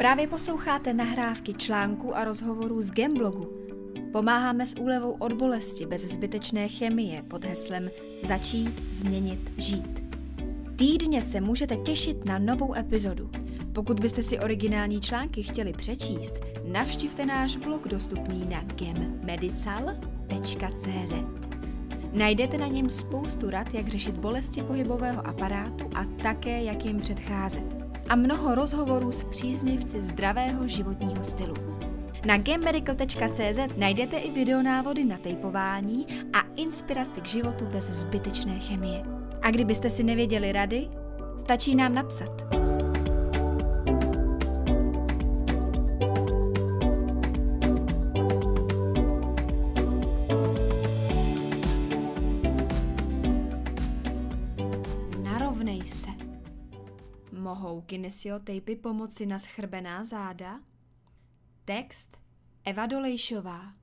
Právě posloucháte nahrávky článků a rozhovorů z Gemblogu. Pomáháme s úlevou od bolesti bez zbytečné chemie pod heslem Začít, změnit, žít. Týdně se můžete těšit na novou epizodu. Pokud byste si originální články chtěli přečíst, navštivte náš blog dostupný na gemmedical.cz. Najdete na něm spoustu rad, jak řešit bolesti pohybového aparátu a také, jak jim předcházet. A mnoho rozhovorů s příznivci zdravého životního stylu. Na gammedical.cz najdete i videonávody na tejpování a inspiraci k životu bez zbytečné chemie. A kdybyste si nevěděli rady, stačí nám napsat. Narovnej se. Mohou kinesiotejpy pomoci na schrbená záda? Text Eva Dolejšová.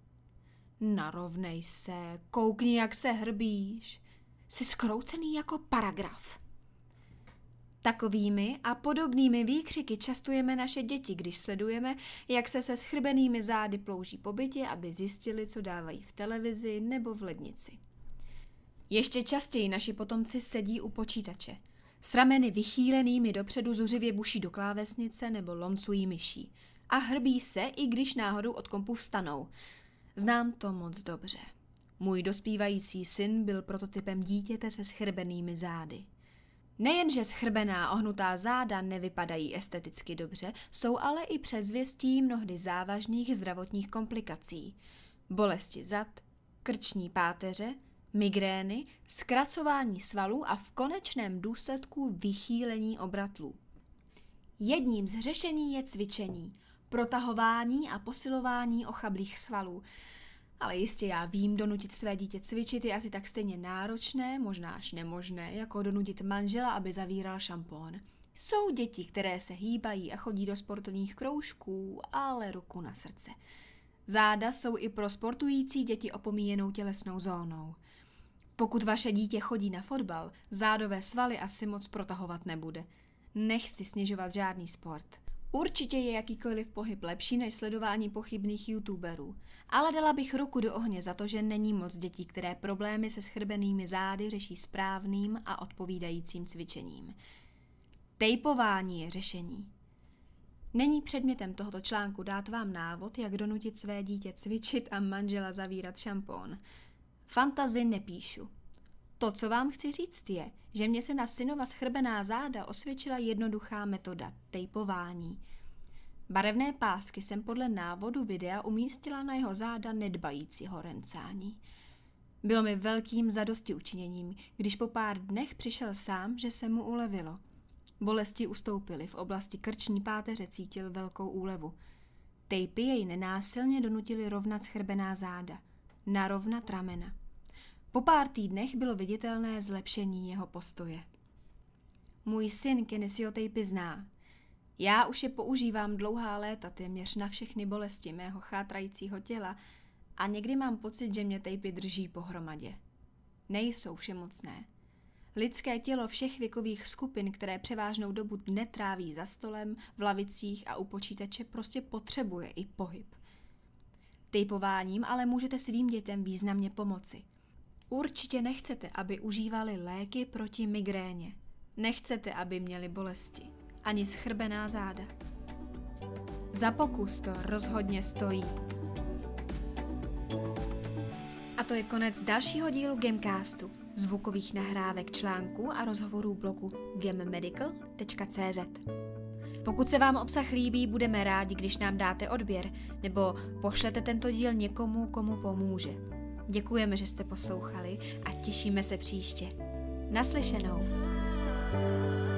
Narovnej se, koukni, jak se hrbíš. Jsi skroucený jako paragraf. Takovými a podobnými výkřiky častujeme naše děti, když sledujeme, jak se se schrbenými zády plouží po bytě, aby zjistili, co dávají v televizi nebo v lednici. Ještě častěji naši potomci sedí u počítače. S rameny vychýlenými dopředu zuřivě buší do klávesnice nebo lomcují myší. A hrbí se, i když náhodou od kompu vstanou. Znám to moc dobře. Můj dospívající syn byl prototypem dítěte se schrbenými zády. Nejenže schrbená ohnutá záda nevypadají esteticky dobře, jsou ale i předzvěstí mnohdy závažných zdravotních komplikací. Bolesti zad, krční páteře, migrény, zkracování svalů a v konečném důsledku vychýlení obratlů. Jedním z řešení je cvičení, protahování a posilování ochablých svalů. Ale jistě já vím, donutit své dítě cvičit je asi tak stejně náročné, možná až nemožné, jako donutit manžela, aby zavíral šampón. Jsou děti, které se hýbají a chodí do sportovních kroužků, ale ruku na srdce. Záda jsou i pro sportující děti opomíjenou tělesnou zónou. Pokud vaše dítě chodí na fotbal, zádové svaly asi moc protahovat nebude. Nechci snižovat žádný sport. Určitě je jakýkoliv pohyb lepší než sledování pochybných youtuberů, ale dala bych ruku do ohně za to, že není moc dětí, které problémy se schrbenými zády řeší správným a odpovídajícím cvičením. Tejpování je řešení. Není předmětem tohoto článku dát vám návod, jak donutit své dítě cvičit a manžela zavírat šampón. Fantazy nepíšu. To, co vám chci říct, je, že mě se na synova schrbená záda osvědčila jednoduchá metoda tejpování. Barevné pásky jsem podle návodu videa umístila na jeho záda nedbajícího rencání. Bylo mi velkým zadosti učiněním, když po pár dnech přišel sám, že se mu ulevilo. Bolesti ustoupily, v oblasti krční páteře cítil velkou úlevu. Tejpy jej nenásilně donutili rovnat schrbená záda, narovnat ramena. Po pár týdnech bylo viditelné zlepšení jeho postoje. Můj syn kinesiotejpy zná. Já už je používám dlouhá léta téměř na všechny bolesti mého chátrajícího těla a někdy mám pocit, že mě tejpy drží pohromadě. Nejsou všemocné. Lidské tělo všech věkových skupin, které převážnou dobu netráví za stolem, v lavicích a u počítače, prostě potřebuje i pohyb. Tejpováním ale můžete svým dětem významně pomoci – Určitě nechcete, aby užívali léky proti migréně. Nechcete, aby měli bolesti. Ani schrbená záda. Za pokus to rozhodně stojí. A to je konec dalšího dílu Gamecastu, zvukových nahrávek článků a rozhovorů blogu gammedical.cz. Pokud se vám obsah líbí, budeme rádi, když nám dáte odběr nebo pošlete tento díl někomu, komu pomůže. Děkujeme, že jste poslouchali a těšíme se příště. Naslyšenou. thank you